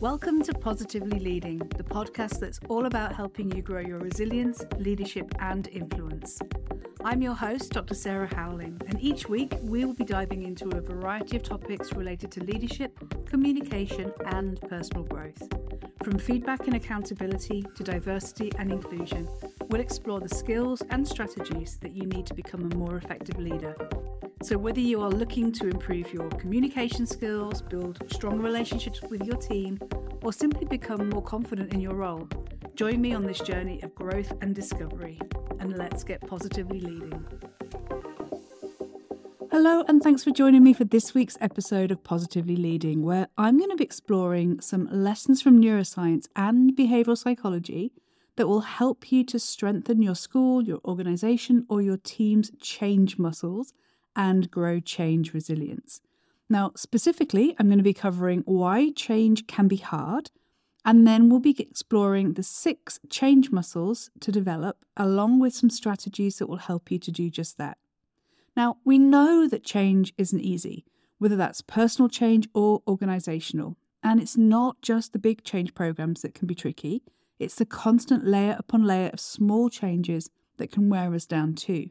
Welcome to Positively Leading, the podcast that's all about helping you grow your resilience, leadership, and influence. I'm your host, Dr. Sarah Howling, and each week we will be diving into a variety of topics related to leadership, communication, and personal growth. From feedback and accountability to diversity and inclusion, we'll explore the skills and strategies that you need to become a more effective leader. So, whether you are looking to improve your communication skills, build strong relationships with your team, or simply become more confident in your role, join me on this journey of growth and discovery. And let's get positively leading. Hello, and thanks for joining me for this week's episode of Positively Leading, where I'm going to be exploring some lessons from neuroscience and behavioral psychology that will help you to strengthen your school, your organization, or your team's change muscles and grow change resilience. Now, specifically, I'm going to be covering why change can be hard, and then we'll be exploring the six change muscles to develop, along with some strategies that will help you to do just that. Now, we know that change isn't easy, whether that's personal change or organizational. And it's not just the big change programs that can be tricky, it's the constant layer upon layer of small changes that can wear us down too.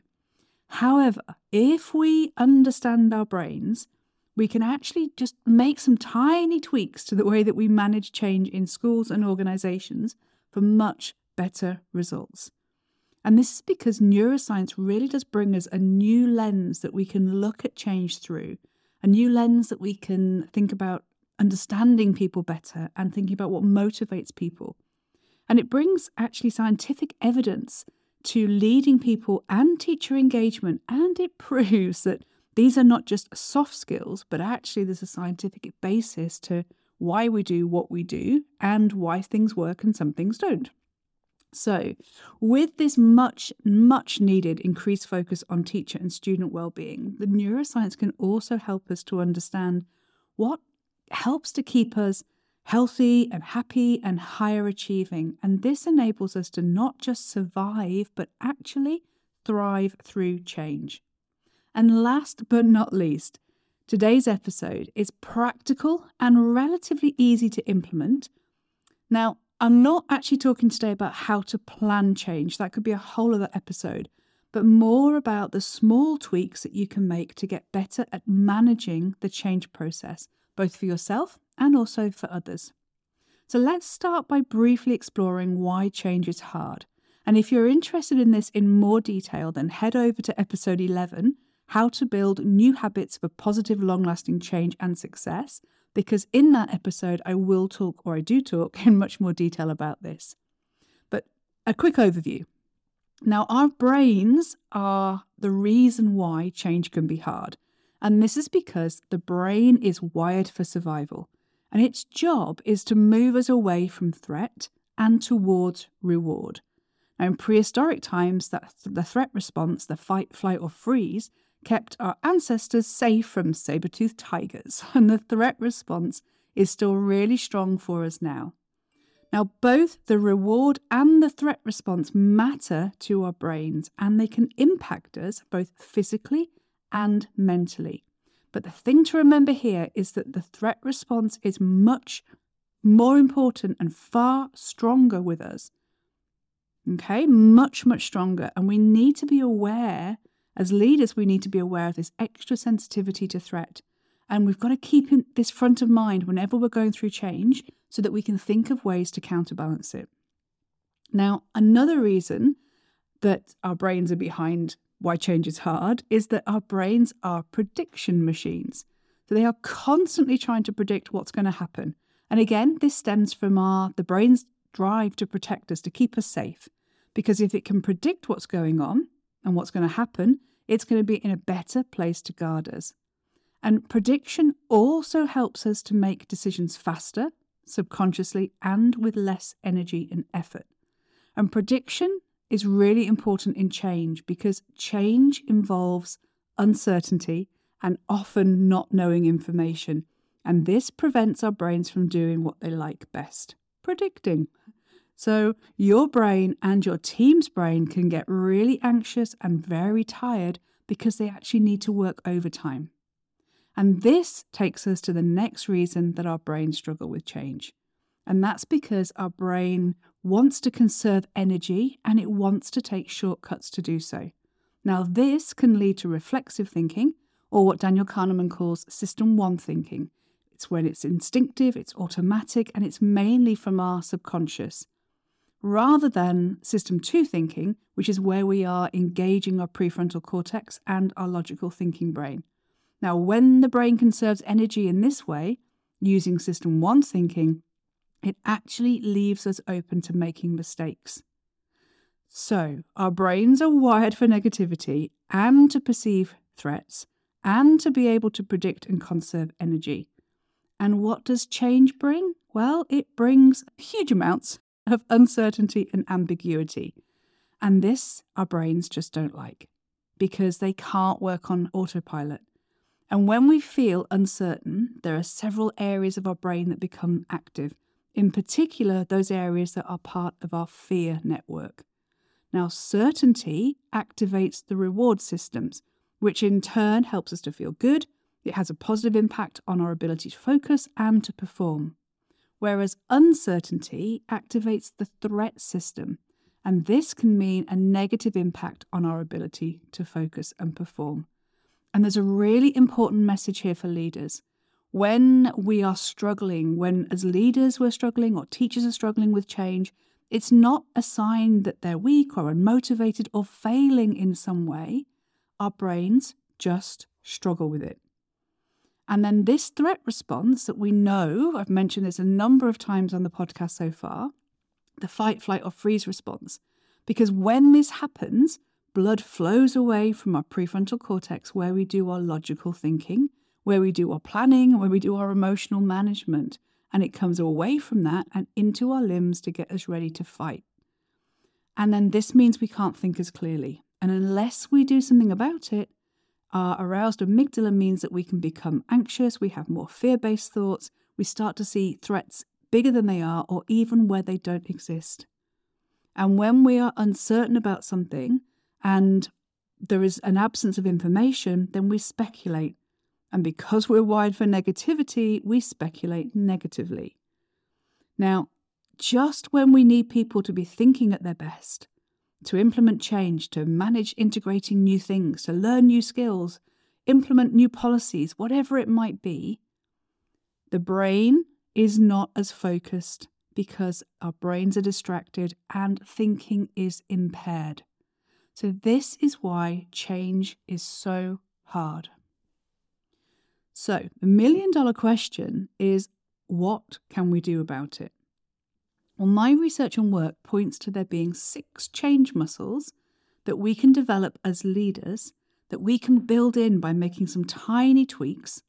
However, if we understand our brains, we can actually just make some tiny tweaks to the way that we manage change in schools and organizations for much better results. And this is because neuroscience really does bring us a new lens that we can look at change through, a new lens that we can think about understanding people better and thinking about what motivates people. And it brings actually scientific evidence to leading people and teacher engagement. And it proves that these are not just soft skills, but actually there's a scientific basis to why we do what we do and why things work and some things don't. So, with this much, much needed increased focus on teacher and student well-being, the neuroscience can also help us to understand what helps to keep us healthy and happy and higher achieving. And this enables us to not just survive, but actually thrive through change. And last but not least, today's episode is practical and relatively easy to implement. Now, I'm not actually talking today about how to plan change, that could be a whole other episode, but more about the small tweaks that you can make to get better at managing the change process, both for yourself and also for others. So let's start by briefly exploring why change is hard. And if you're interested in this in more detail, then head over to episode 11 How to Build New Habits for Positive, Long Lasting Change and Success, because in that episode, I will talk, or I do talk, in much more detail about this. But a quick overview. Now, our brains are the reason why change can be hard. And this is because the brain is wired for survival and its job is to move us away from threat and towards reward. Now, in prehistoric times, that the threat response, the fight, flight, or freeze, kept our ancestors safe from saber toothed tigers, and the threat response is still really strong for us now. Now, both the reward and the threat response matter to our brains, and they can impact us both physically and mentally. But the thing to remember here is that the threat response is much more important and far stronger with us. Okay, much, much stronger. And we need to be aware, as leaders, we need to be aware of this extra sensitivity to threat. And we've got to keep this front of mind whenever we're going through change so that we can think of ways to counterbalance it. Now, another reason that our brains are behind why change is hard is that our brains are prediction machines. So they are constantly trying to predict what's going to happen. And again, this stems from our the brain's drive to protect us, to keep us safe. Because if it can predict what's going on and what's going to happen, it's going to be in a better place to guard us. And prediction also helps us to make decisions faster, subconsciously, and with less energy and effort. And prediction is really important in change because change involves uncertainty and often not knowing information. And this prevents our brains from doing what they like best predicting. So, your brain and your team's brain can get really anxious and very tired because they actually need to work overtime. And this takes us to the next reason that our brains struggle with change. And that's because our brain wants to conserve energy and it wants to take shortcuts to do so. Now, this can lead to reflexive thinking, or what Daniel Kahneman calls system one thinking. It's when it's instinctive, it's automatic, and it's mainly from our subconscious. Rather than system two thinking, which is where we are engaging our prefrontal cortex and our logical thinking brain. Now, when the brain conserves energy in this way, using system one thinking, it actually leaves us open to making mistakes. So, our brains are wired for negativity and to perceive threats and to be able to predict and conserve energy. And what does change bring? Well, it brings huge amounts of uncertainty and ambiguity. And this our brains just don't like because they can't work on autopilot. And when we feel uncertain, there are several areas of our brain that become active, in particular, those areas that are part of our fear network. Now, certainty activates the reward systems, which in turn helps us to feel good. It has a positive impact on our ability to focus and to perform. Whereas uncertainty activates the threat system, and this can mean a negative impact on our ability to focus and perform. And there's a really important message here for leaders. When we are struggling, when as leaders we're struggling or teachers are struggling with change, it's not a sign that they're weak or unmotivated or failing in some way. Our brains just struggle with it. And then this threat response that we know, I've mentioned this a number of times on the podcast so far, the fight, flight, or freeze response. Because when this happens, blood flows away from our prefrontal cortex where we do our logical thinking, where we do our planning, and where we do our emotional management and it comes away from that and into our limbs to get us ready to fight. And then this means we can't think as clearly. And unless we do something about it, our aroused amygdala means that we can become anxious, we have more fear based thoughts, we start to see threats bigger than they are or even where they don't exist. And when we are uncertain about something and there is an absence of information, then we speculate and because we're wired for negativity, we speculate negatively. Now, just when we need people to be thinking at their best, to implement change, to manage integrating new things, to learn new skills, implement new policies, whatever it might be, the brain is not as focused because our brains are distracted and thinking is impaired. So, this is why change is so hard. So, the million dollar question is what can we do about it? Well, my research and work points to there being six change muscles that we can develop as leaders that we can build in by making some tiny tweaks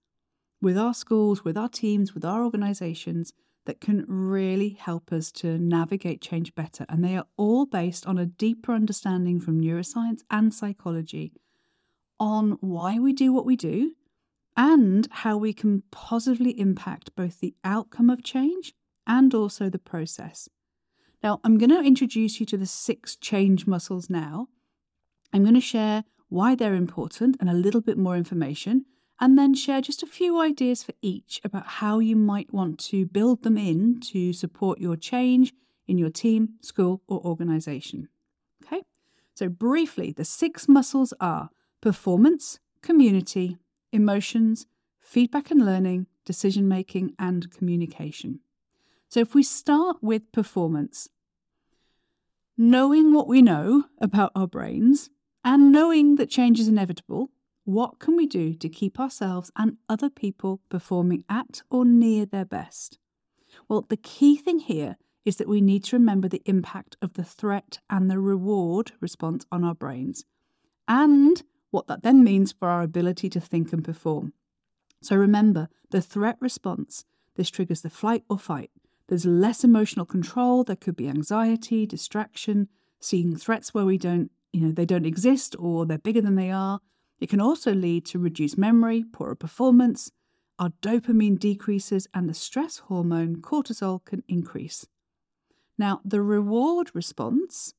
with our schools, with our teams, with our organizations that can really help us to navigate change better. And they are all based on a deeper understanding from neuroscience and psychology on why we do what we do and how we can positively impact both the outcome of change and also the process. Now, I'm going to introduce you to the six change muscles now. I'm going to share why they're important and a little bit more information, and then share just a few ideas for each about how you might want to build them in to support your change in your team, school, or organization. Okay, so briefly, the six muscles are performance, community, emotions, feedback and learning, decision making, and communication. So, if we start with performance, knowing what we know about our brains and knowing that change is inevitable, what can we do to keep ourselves and other people performing at or near their best? Well, the key thing here is that we need to remember the impact of the threat and the reward response on our brains and what that then means for our ability to think and perform. So remember, the threat response, this triggers the flight or fight. There's less emotional control, there could be anxiety, distraction, seeing threats where we don't, you know, they don't exist or they're bigger than they are. It can also lead to reduced memory, poorer performance, our dopamine decreases, and the stress hormone cortisol can increase. Now, the reward response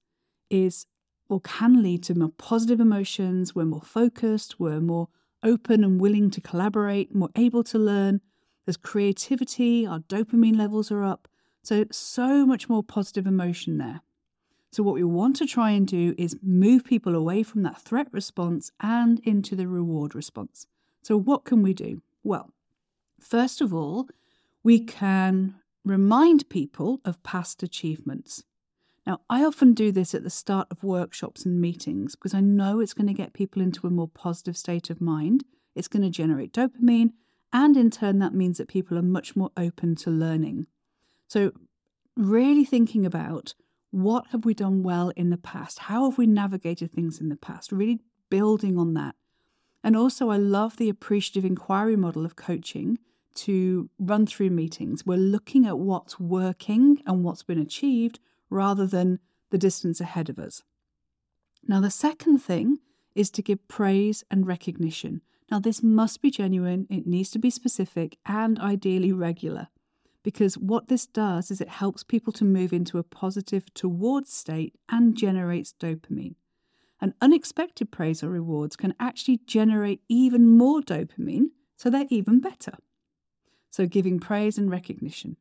is or can lead to more positive emotions. We're more focused, we're more open and willing to collaborate, more able to learn. There's creativity, our dopamine levels are up. So, so much more positive emotion there. So, what we want to try and do is move people away from that threat response and into the reward response. So, what can we do? Well, first of all, we can remind people of past achievements. Now, I often do this at the start of workshops and meetings because I know it's going to get people into a more positive state of mind. It's going to generate dopamine, and in turn, that means that people are much more open to learning. So, really thinking about what have we done well in the past? How have we navigated things in the past? Really building on that. And also, I love the appreciative inquiry model of coaching to run through meetings. We're looking at what's working and what's been achieved rather than the distance ahead of us. Now, the second thing is to give praise and recognition. Now, this must be genuine, it needs to be specific, and ideally regular. Because what this does is it helps people to move into a positive towards state and generates dopamine. And unexpected praise or rewards can actually generate even more dopamine, so they're even better. So, giving praise and recognition.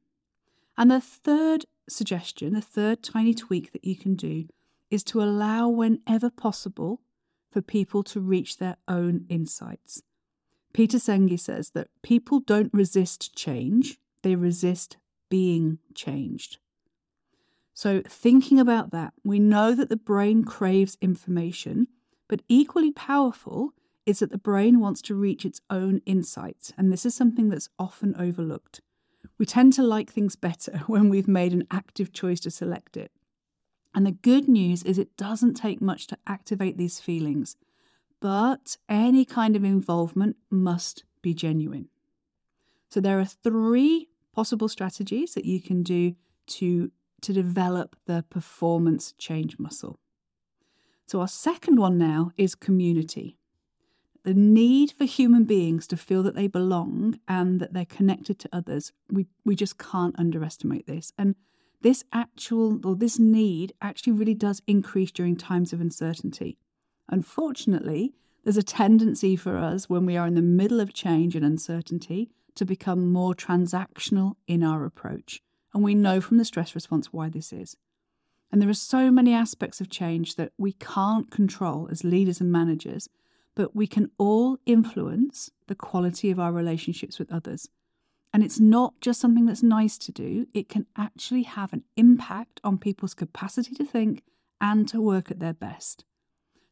And the third suggestion, a third tiny tweak that you can do, is to allow, whenever possible, for people to reach their own insights. Peter Senge says that people don't resist change, they resist being changed. So, thinking about that, we know that the brain craves information, but equally powerful is that the brain wants to reach its own insights, and this is something that's often overlooked. We tend to like things better when we've made an active choice to select it. And the good news is it doesn't take much to activate these feelings, but any kind of involvement must be genuine. So there are three possible strategies that you can do to, to develop the performance change muscle. So our second one now is community the need for human beings to feel that they belong and that they're connected to others, we, we just can't underestimate this. And this actual or this need actually really does increase during times of uncertainty. Unfortunately, there's a tendency for us when we are in the middle of change and uncertainty to become more transactional in our approach. And we know from the stress response why this is. And there are so many aspects of change that we can't control as leaders and managers but we can all influence the quality of our relationships with others. And it's not just something that's nice to do, it can actually have an impact on people's capacity to think and to work at their best.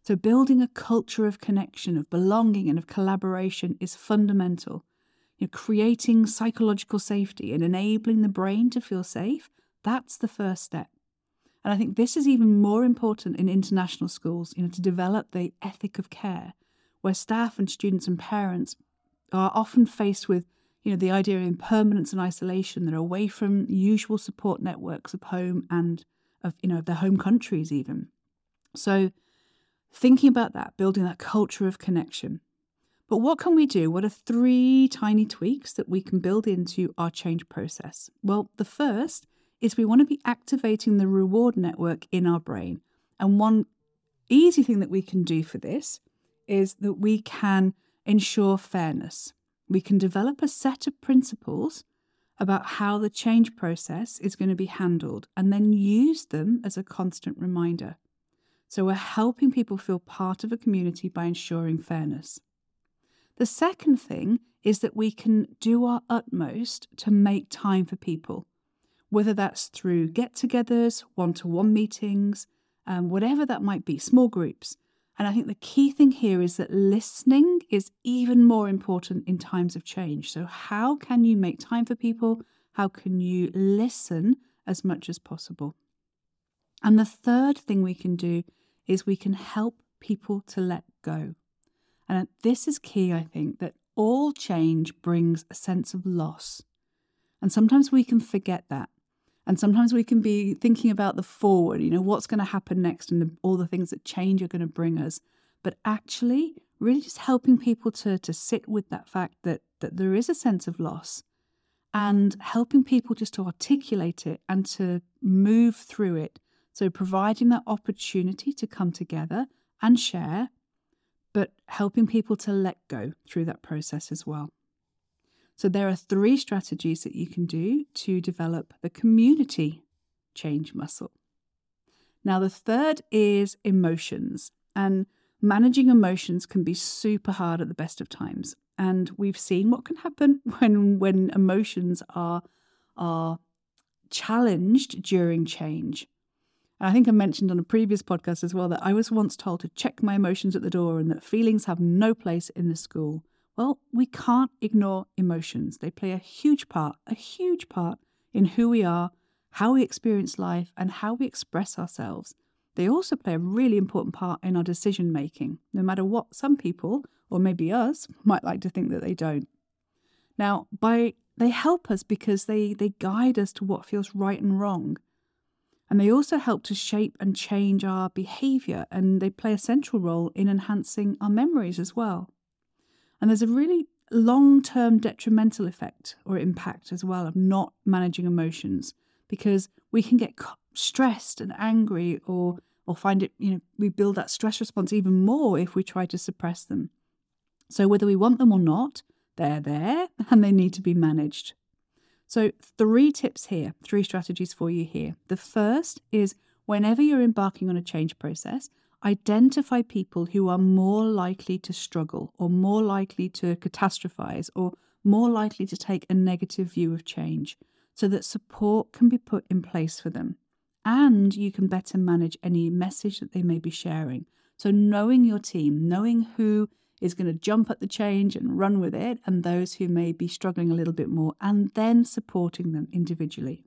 So, building a culture of connection, of belonging, and of collaboration is fundamental. You know, creating psychological safety and enabling the brain to feel safe, that's the first step. And I think this is even more important in international schools, you know, to develop the ethic of care where staff and students and parents are often faced with you know the idea of impermanence and isolation that are away from usual support networks of home and of you know their home countries even. So thinking about that building that culture of connection. But what can we do? What are three tiny tweaks that we can build into our change process? Well the first is we want to be activating the reward network in our brain. And one easy thing that we can do for this is that we can ensure fairness. We can develop a set of principles about how the change process is going to be handled and then use them as a constant reminder. So we're helping people feel part of a community by ensuring fairness. The second thing is that we can do our utmost to make time for people, whether that's through get togethers, one to one meetings, um, whatever that might be, small groups. And I think the key thing here is that listening is even more important in times of change. So, how can you make time for people? How can you listen as much as possible? And the third thing we can do is we can help people to let go. And this is key, I think, that all change brings a sense of loss. And sometimes we can forget that. And sometimes we can be thinking about the forward, you know, what's going to happen next and the, all the things that change are going to bring us. But actually, really just helping people to, to sit with that fact that, that there is a sense of loss and helping people just to articulate it and to move through it. So, providing that opportunity to come together and share, but helping people to let go through that process as well. So, there are three strategies that you can do to develop the community change muscle. Now, the third is emotions. And managing emotions can be super hard at the best of times. And we've seen what can happen when, when emotions are, are challenged during change. I think I mentioned on a previous podcast as well that I was once told to check my emotions at the door and that feelings have no place in the school. Well, we can't ignore emotions. They play a huge part, a huge part in who we are, how we experience life, and how we express ourselves. They also play a really important part in our decision making, no matter what some people, or maybe us, might like to think that they don't. Now, by they help us because they, they guide us to what feels right and wrong. And they also help to shape and change our behavior, and they play a central role in enhancing our memories as well. And there's a really long term detrimental effect or impact as well of not managing emotions because we can get stressed and angry or or find it, you know, we build that stress response even more if we try to suppress them. So whether we want them or not, they're there and they need to be managed. So, three tips here, three strategies for you here. The first is whenever you're embarking on a change process, identify people who are more likely to struggle or more likely to catastrophize or more likely to take a negative view of change so that support can be put in place for them and you can better manage any message that they may be sharing. So, knowing your team, knowing who is going to jump at the change and run with it, and those who may be struggling a little bit more, and then supporting them individually.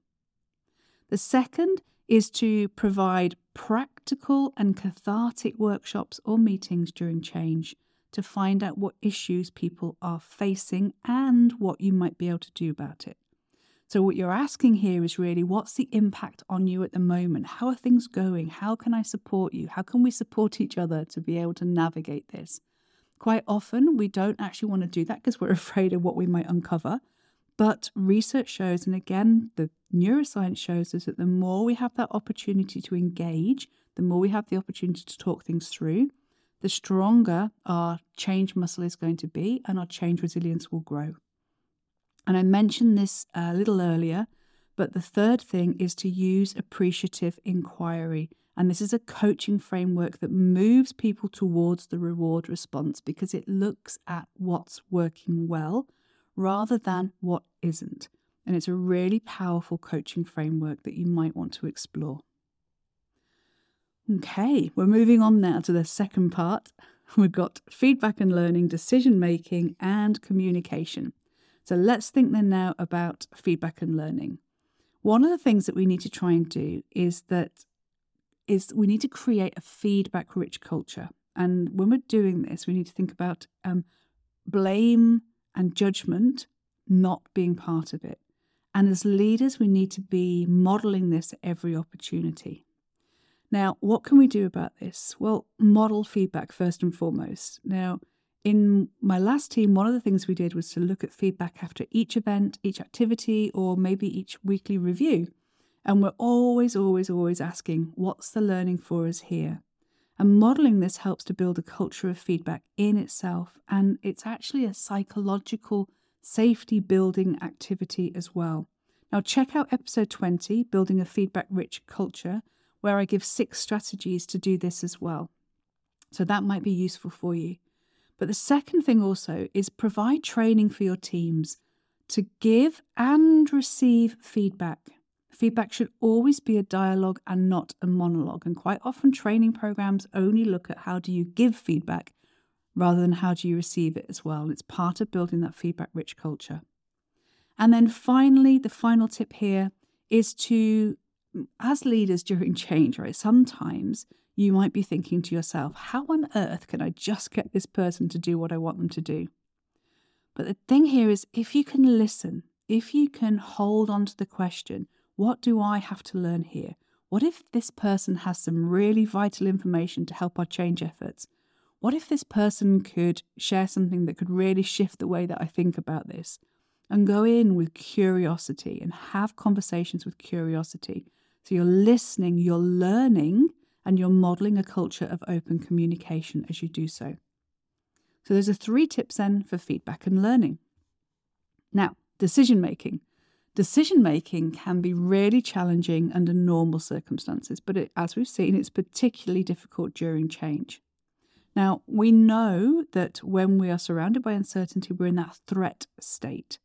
The second is to provide practical and cathartic workshops or meetings during change to find out what issues people are facing and what you might be able to do about it. So, what you're asking here is really what's the impact on you at the moment? How are things going? How can I support you? How can we support each other to be able to navigate this? Quite often, we don't actually want to do that because we're afraid of what we might uncover. But research shows, and again, the neuroscience shows us that the more we have that opportunity to engage, the more we have the opportunity to talk things through, the stronger our change muscle is going to be and our change resilience will grow. And I mentioned this a little earlier, but the third thing is to use appreciative inquiry. And this is a coaching framework that moves people towards the reward response because it looks at what's working well rather than what isn't. And it's a really powerful coaching framework that you might want to explore. Okay, we're moving on now to the second part. We've got feedback and learning, decision making, and communication. So let's think then now about feedback and learning. One of the things that we need to try and do is that is we need to create a feedback rich culture. And when we're doing this, we need to think about um, blame and judgment not being part of it. And as leaders, we need to be modeling this at every opportunity. Now, what can we do about this? Well, model feedback first and foremost. Now, in my last team, one of the things we did was to look at feedback after each event, each activity, or maybe each weekly review. And we're always, always, always asking, what's the learning for us here? And modeling this helps to build a culture of feedback in itself. And it's actually a psychological safety building activity as well. Now, check out episode 20, Building a Feedback Rich Culture, where I give six strategies to do this as well. So that might be useful for you. But the second thing also is provide training for your teams to give and receive feedback. Feedback should always be a dialogue and not a monologue. And quite often, training programs only look at how do you give feedback rather than how do you receive it as well. It's part of building that feedback rich culture. And then finally, the final tip here is to, as leaders during change, right? Sometimes you might be thinking to yourself, how on earth can I just get this person to do what I want them to do? But the thing here is, if you can listen, if you can hold on to the question, what do I have to learn here? What if this person has some really vital information to help our change efforts? What if this person could share something that could really shift the way that I think about this? And go in with curiosity and have conversations with curiosity. So you're listening, you're learning, and you're modeling a culture of open communication as you do so. So, those are three tips then for feedback and learning. Now, decision making. Decision making can be really challenging under normal circumstances, but it, as we've seen, it's particularly difficult during change. Now, we know that when we are surrounded by uncertainty, we're in that threat state.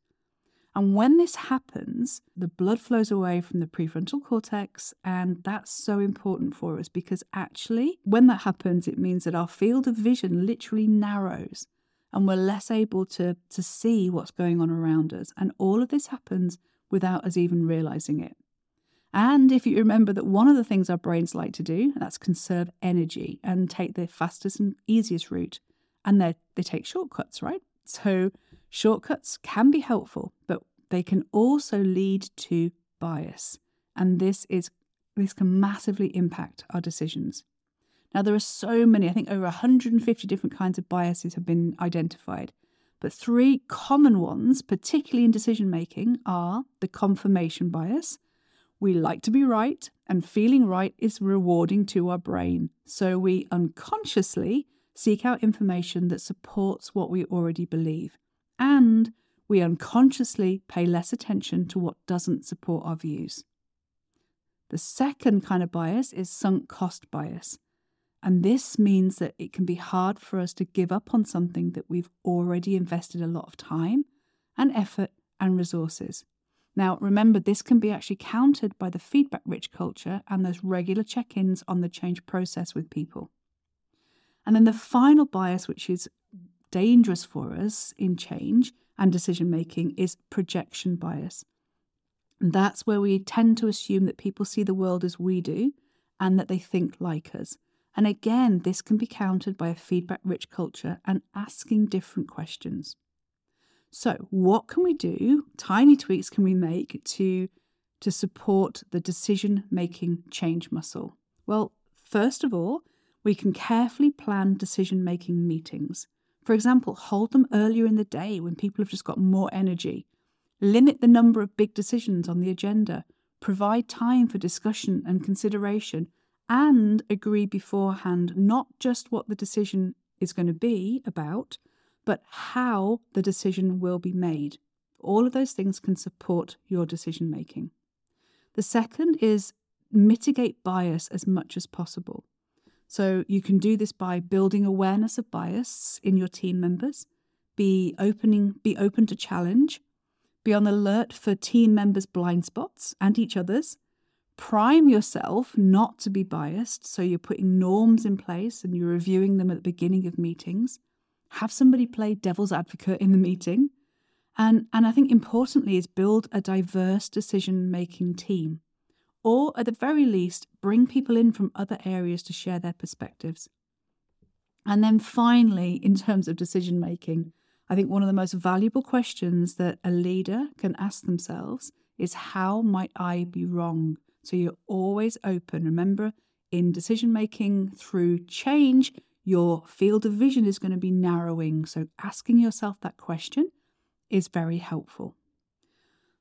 And when this happens, the blood flows away from the prefrontal cortex, and that's so important for us because actually, when that happens, it means that our field of vision literally narrows and we're less able to, to see what's going on around us. And all of this happens without us even realizing it. And if you remember that one of the things our brains like to do, that's conserve energy and take the fastest and easiest route. And they take shortcuts, right? So shortcuts can be helpful, but they can also lead to bias. And this is this can massively impact our decisions. Now there are so many, I think over 150 different kinds of biases have been identified. But three common ones, particularly in decision making, are the confirmation bias, we like to be right, and feeling right is rewarding to our brain. So we unconsciously seek out information that supports what we already believe. And we unconsciously pay less attention to what doesn't support our views. The second kind of bias is sunk cost bias. And this means that it can be hard for us to give up on something that we've already invested a lot of time and effort and resources. Now, remember, this can be actually countered by the feedback rich culture and those regular check ins on the change process with people. And then the final bias, which is dangerous for us in change and decision making, is projection bias. And that's where we tend to assume that people see the world as we do and that they think like us. And again, this can be countered by a feedback rich culture and asking different questions. So, what can we do? Tiny tweaks can we make to, to support the decision making change muscle? Well, first of all, we can carefully plan decision making meetings. For example, hold them earlier in the day when people have just got more energy. Limit the number of big decisions on the agenda. Provide time for discussion and consideration. And agree beforehand not just what the decision is going to be about, but how the decision will be made. All of those things can support your decision making. The second is mitigate bias as much as possible. So you can do this by building awareness of bias in your team members, be opening be open to challenge, be on alert for team members' blind spots and each other's. Prime yourself not to be biased, so you're putting norms in place and you're reviewing them at the beginning of meetings have somebody play devil's advocate in the meeting. And, and I think importantly is build a diverse decision making team. Or at the very least, bring people in from other areas to share their perspectives. And then finally, in terms of decision making, I think one of the most valuable questions that a leader can ask themselves is how might I be wrong? So you're always open. Remember, in decision making through change, your field of vision is going to be narrowing. So, asking yourself that question is very helpful.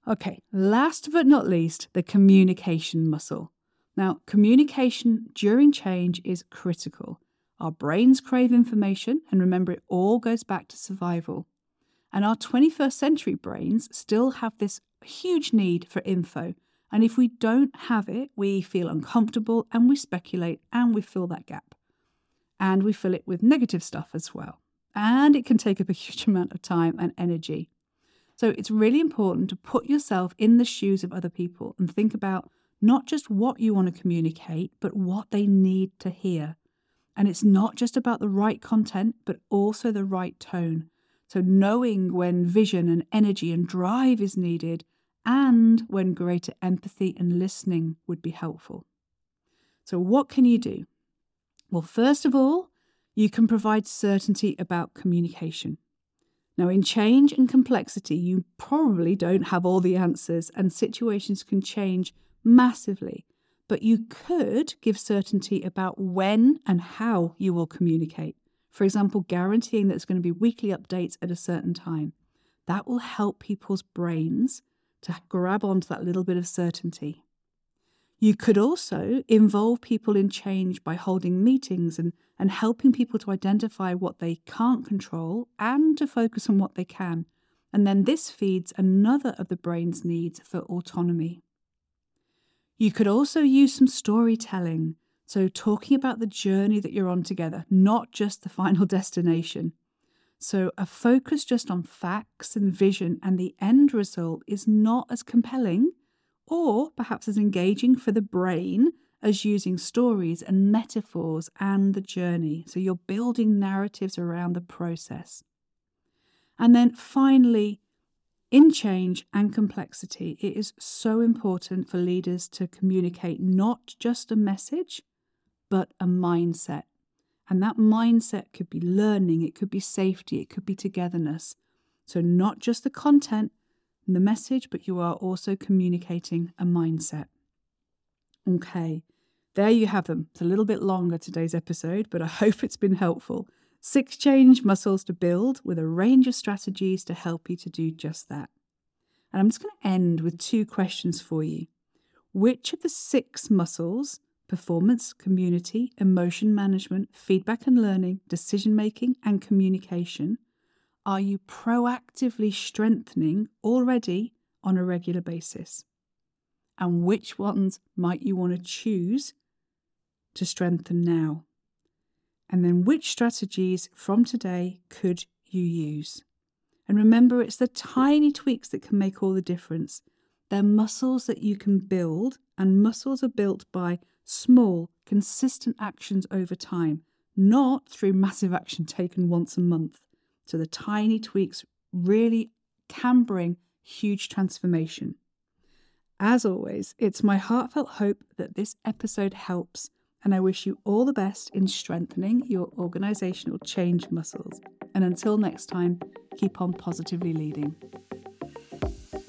Okay, last but not least, the communication muscle. Now, communication during change is critical. Our brains crave information, and remember, it all goes back to survival. And our 21st century brains still have this huge need for info. And if we don't have it, we feel uncomfortable and we speculate and we fill that gap and we fill it with negative stuff as well. And it can take up a huge amount of time and energy. So it's really important to put yourself in the shoes of other people and think about not just what you want to communicate, but what they need to hear. And it's not just about the right content, but also the right tone. So knowing when vision and energy and drive is needed and when greater empathy and listening would be helpful. So, what can you do? Well, first of all, you can provide certainty about communication. Now, in change and complexity, you probably don't have all the answers, and situations can change massively. But you could give certainty about when and how you will communicate. For example, guaranteeing that there's going to be weekly updates at a certain time. That will help people's brains to grab onto that little bit of certainty. You could also involve people in change by holding meetings and, and helping people to identify what they can't control and to focus on what they can. And then this feeds another of the brain's needs for autonomy. You could also use some storytelling. So, talking about the journey that you're on together, not just the final destination. So, a focus just on facts and vision and the end result is not as compelling or perhaps as engaging for the brain as using stories and metaphors and the journey. So, you're building narratives around the process. And then finally, in change and complexity, it is so important for leaders to communicate not just a message, but a mindset. And that mindset could be learning, it could be safety, it could be togetherness. So, not just the content the message, but you are also communicating a mindset. Okay, there you have them. It's a little bit longer today's episode, but I hope it's been helpful. Six change muscles to build with a range of strategies to help you to do just that. And I'm just going to end with two questions for you. Which of the six muscles performance, community, emotion management, feedback and learning, decision making, and communication are you proactively strengthening already on a regular basis? And which ones might you want to choose to strengthen now? And then which strategies from today could you use? And remember, it's the tiny tweaks that can make all the difference. They're muscles that you can build, and muscles are built by small, consistent actions over time, not through massive action taken once a month. So the tiny tweaks really can bring huge transformation. As always, it's my heartfelt hope that this episode helps, and I wish you all the best in strengthening your organizational change muscles. And until next time, keep on positively leading.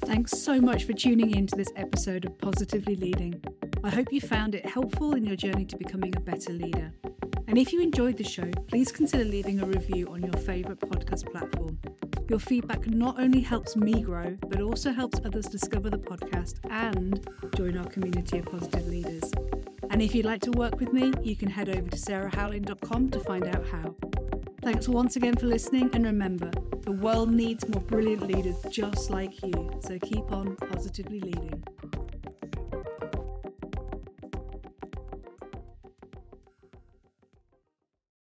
Thanks so much for tuning in to this episode of Positively Leading. I hope you found it helpful in your journey to becoming a better leader. And if you enjoyed the show, please consider leaving a review on your favourite podcast platform. Your feedback not only helps me grow, but also helps others discover the podcast and join our community of positive leaders. And if you'd like to work with me, you can head over to sarahhowling.com to find out how. Thanks once again for listening, and remember, the world needs more brilliant leaders just like you, so keep on positively leading.